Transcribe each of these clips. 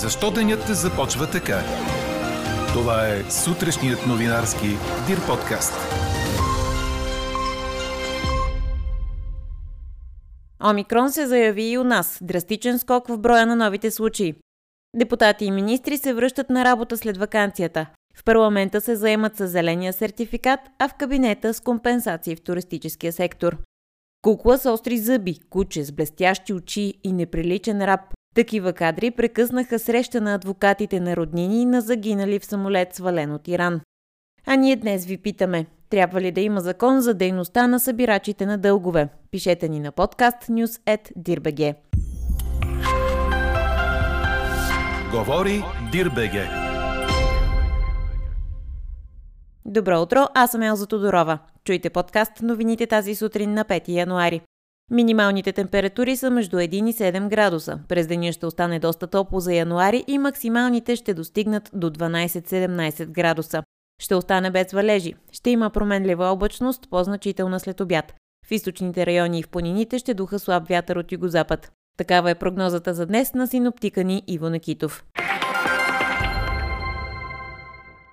Защо денят започва така? Това е сутрешният новинарски Дир подкаст. Омикрон се заяви и у нас. Драстичен скок в броя на новите случаи. Депутати и министри се връщат на работа след вакансията. В парламента се заемат с зеления сертификат, а в кабинета с компенсации в туристическия сектор. Кукла с остри зъби, куче с блестящи очи и неприличен раб. Такива кадри прекъснаха среща на адвокатите на роднини на загинали в самолет свален от Иран. А ние днес ви питаме, трябва ли да има закон за дейността на събирачите на дългове? Пишете ни на подкаст news.dirbg. Говори Дирбеге. Добро утро, аз съм Елза Тодорова. Чуйте подкаст новините тази сутрин на 5 януари. Минималните температури са между 1 и 7 градуса. През деня ще остане доста топло за януари и максималните ще достигнат до 12-17 градуса. Ще остане без валежи. Ще има променлива облачност, по-значителна след обяд. В източните райони и в планините ще духа слаб вятър от югозапад. Такава е прогнозата за днес на синоптика ни Иво Накитов.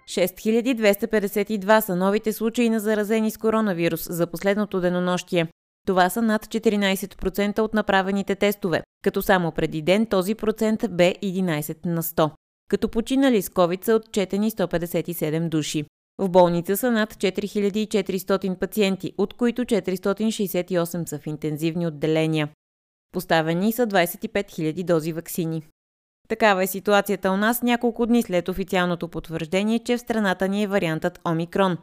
6252 са новите случаи на заразени с коронавирус за последното денонощие. Това са над 14% от направените тестове, като само преди ден този процент бе 11 на 100. Като починали с COVID са отчетени 157 души. В болница са над 4400 пациенти, от които 468 са в интензивни отделения. Поставени са 25 000 дози вакцини. Такава е ситуацията у нас няколко дни след официалното потвърждение, че в страната ни е вариантът Омикрон.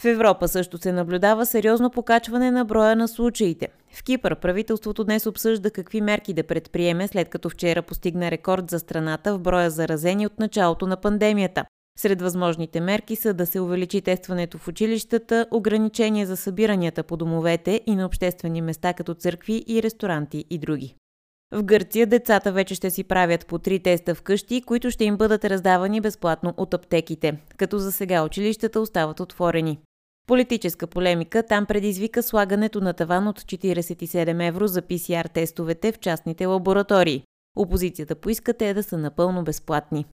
В Европа също се наблюдава сериозно покачване на броя на случаите. В Кипър правителството днес обсъжда какви мерки да предприеме, след като вчера постигна рекорд за страната в броя заразени от началото на пандемията. Сред възможните мерки са да се увеличи тестването в училищата, ограничения за събиранията по домовете и на обществени места като църкви и ресторанти и други. В Гърция децата вече ще си правят по три теста вкъщи, които ще им бъдат раздавани безплатно от аптеките, като за сега училищата остават отворени. Политическа полемика там предизвика слагането на таван от 47 евро за ПСР тестовете в частните лаборатории. Опозицията поиска те да са напълно безплатни.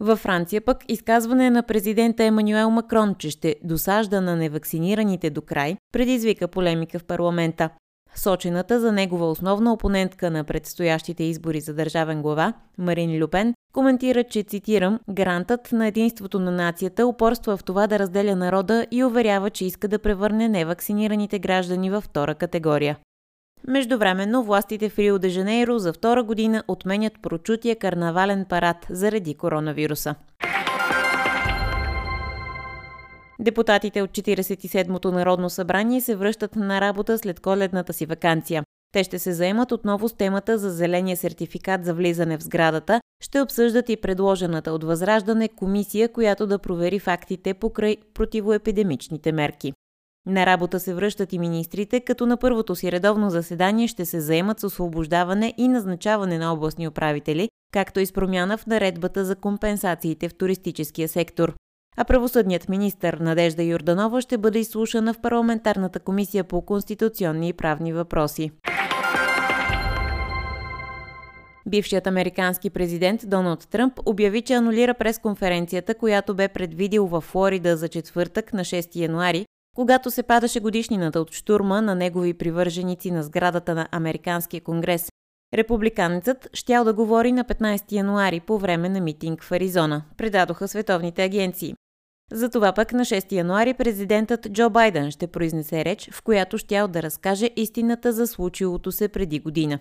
Във Франция пък изказване на президента Емануел Макрон, че ще досажда на невакцинираните до край, предизвика полемика в парламента. Сочената за негова основна опонентка на предстоящите избори за държавен глава, Марин Люпен, коментира, че, цитирам, гарантът на единството на нацията упорства в това да разделя народа и уверява, че иска да превърне невакцинираните граждани във втора категория. Междувременно властите в Рио де Жанейро за втора година отменят прочутия карнавален парад заради коронавируса. Депутатите от 47-то Народно събрание се връщат на работа след коледната си вакансия. Те ще се заемат отново с темата за зеления сертификат за влизане в сградата, ще обсъждат и предложената от Възраждане комисия, която да провери фактите покрай противоепидемичните мерки. На работа се връщат и министрите, като на първото си редовно заседание ще се заемат с освобождаване и назначаване на областни управители, както и с промяна в наредбата за компенсациите в туристическия сектор а правосъдният министр Надежда Юрданова ще бъде изслушана в парламентарната комисия по конституционни и правни въпроси. Бившият американски президент Доналд Тръмп обяви, че анулира пресконференцията, която бе предвидил във Флорида за четвъртък на 6 януари, когато се падаше годишнината от штурма на негови привърженици на сградата на Американския конгрес. Републиканецът щял да говори на 15 януари по време на митинг в Аризона, предадоха световните агенции. Затова пък на 6 януари президентът Джо Байден ще произнесе реч, в която щял да разкаже истината за случилото се преди година.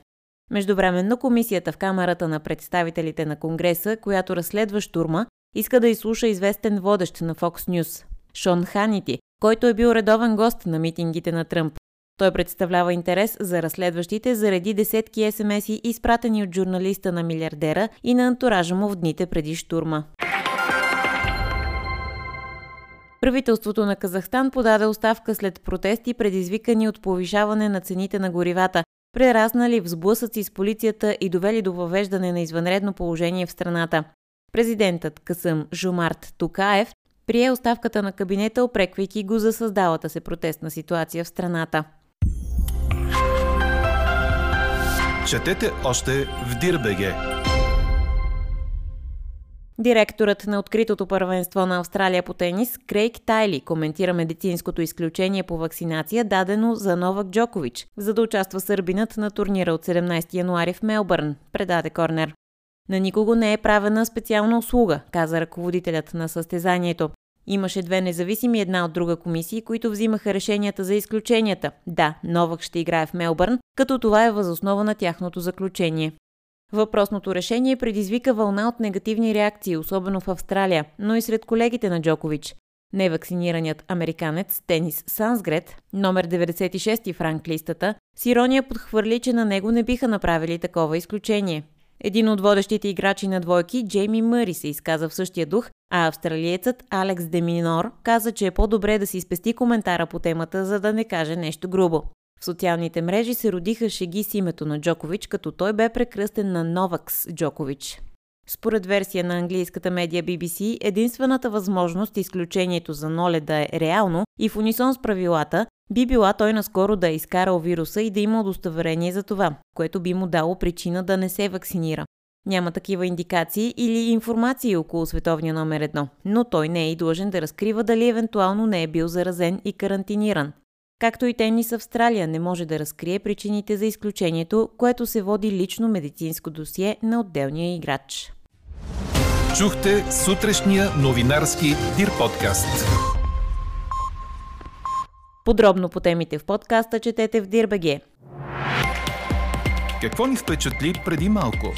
Междувременно комисията в Камерата на представителите на Конгреса, която разследва штурма, иска да изслуша известен водещ на Fox News – Шон Ханити, който е бил редовен гост на митингите на Тръмп. Той представлява интерес за разследващите заради десетки СМС-и, изпратени от журналиста на милиардера и на антуража му в дните преди штурма. Правителството на Казахстан подаде оставка след протести, предизвикани от повишаване на цените на горивата, прераснали в сблъсъци с полицията и довели до въвеждане на извънредно положение в страната. Президентът Късъм Жумарт Тукаев прие оставката на кабинета, опреквайки го за създалата се протестна ситуация в страната. Четете още в Дирбеге! Директорът на откритото първенство на Австралия по тенис, Крейг Тайли, коментира медицинското изключение по вакцинация, дадено за Новак Джокович, за да участва сърбинът на турнира от 17 януари в Мелбърн, предаде Корнер. На никого не е правена специална услуга, каза ръководителят на състезанието. Имаше две независими една от друга комисии, които взимаха решенията за изключенията. Да, Новак ще играе в Мелбърн, като това е възоснова на тяхното заключение. Въпросното решение предизвика вълна от негативни реакции, особено в Австралия, но и сред колегите на Джокович. Невакцинираният американец Тенис Сансгрет, номер 96 в ранглистата, с ирония подхвърли, че на него не биха направили такова изключение. Един от водещите играчи на двойки, Джейми Мъри, се изказа в същия дух, а австралиецът Алекс Деминор каза, че е по-добре да си спести коментара по темата, за да не каже нещо грубо. Социалните мрежи се родиха шеги с името на Джокович, като той бе прекръстен на Новакс Джокович. Според версия на английската медия BBC, единствената възможност изключението за Ноле да е реално и в унисон с правилата, би била той наскоро да е изкарал вируса и да има удостоверение за това, което би му дало причина да не се вакцинира. Няма такива индикации или информации около световния номер едно, но той не е и длъжен да разкрива дали евентуално не е бил заразен и карантиниран. Както и тенис Австралия не може да разкрие причините за изключението, което се води лично медицинско досие на отделния играч. Чухте сутрешния новинарски Дир подкаст. Подробно по темите в подкаста четете в Дирбеге. Какво ни впечатли преди малко?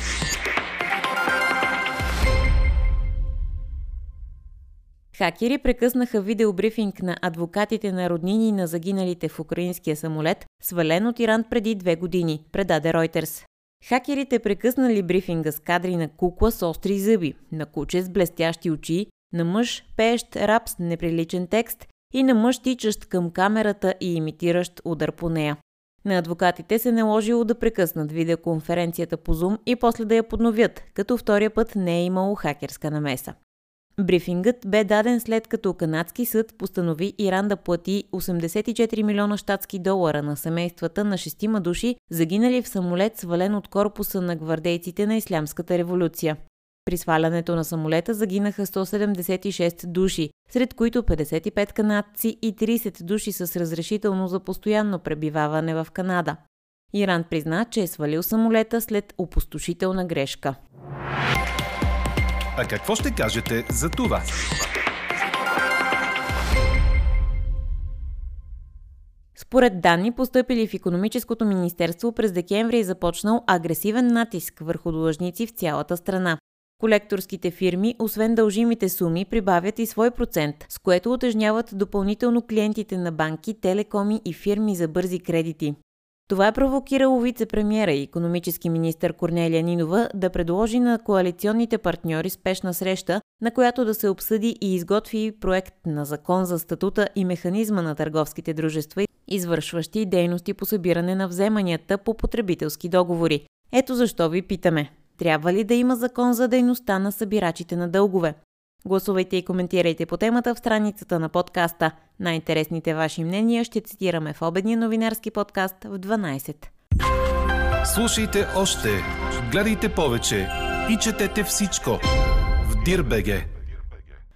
Хакери прекъснаха видеобрифинг на адвокатите на роднини на загиналите в украинския самолет, свален от Иран преди две години, предаде Reuters. Хакерите прекъснали брифинга с кадри на кукла с остри зъби, на куче с блестящи очи, на мъж, пеещ рап с неприличен текст и на мъж тичащ към камерата и имитиращ удар по нея. На адвокатите се наложило да прекъснат видеоконференцията по Zoom и после да я подновят, като втория път не е имало хакерска намеса. Брифингът бе даден след като канадски съд постанови Иран да плати 84 милиона щатски долара на семействата на шестима души, загинали в самолет свален от корпуса на гвардейците на Ислямската революция. При свалянето на самолета загинаха 176 души, сред които 55 канадци и 30 души с разрешително за постоянно пребиваване в Канада. Иран призна, че е свалил самолета след опустошителна грешка. А какво ще кажете за това? Според данни, поступили в економическото министерство през декември е започнал агресивен натиск върху длъжници в цялата страна. Колекторските фирми, освен дължимите суми, прибавят и свой процент, с което отежняват допълнително клиентите на банки, телекоми и фирми за бързи кредити. Това е провокирало вице-премьера и економически министр Корнелия Нинова да предложи на коалиционните партньори спешна среща, на която да се обсъди и изготви проект на закон за статута и механизма на търговските дружества, извършващи дейности по събиране на вземанията по потребителски договори. Ето защо ви питаме. Трябва ли да има закон за дейността на събирачите на дългове? Гласувайте и коментирайте по темата в страницата на подкаста. Най-интересните ваши мнения ще цитираме в обедния новинарски подкаст в 12. Слушайте още, гледайте повече и четете всичко в Дирбеге.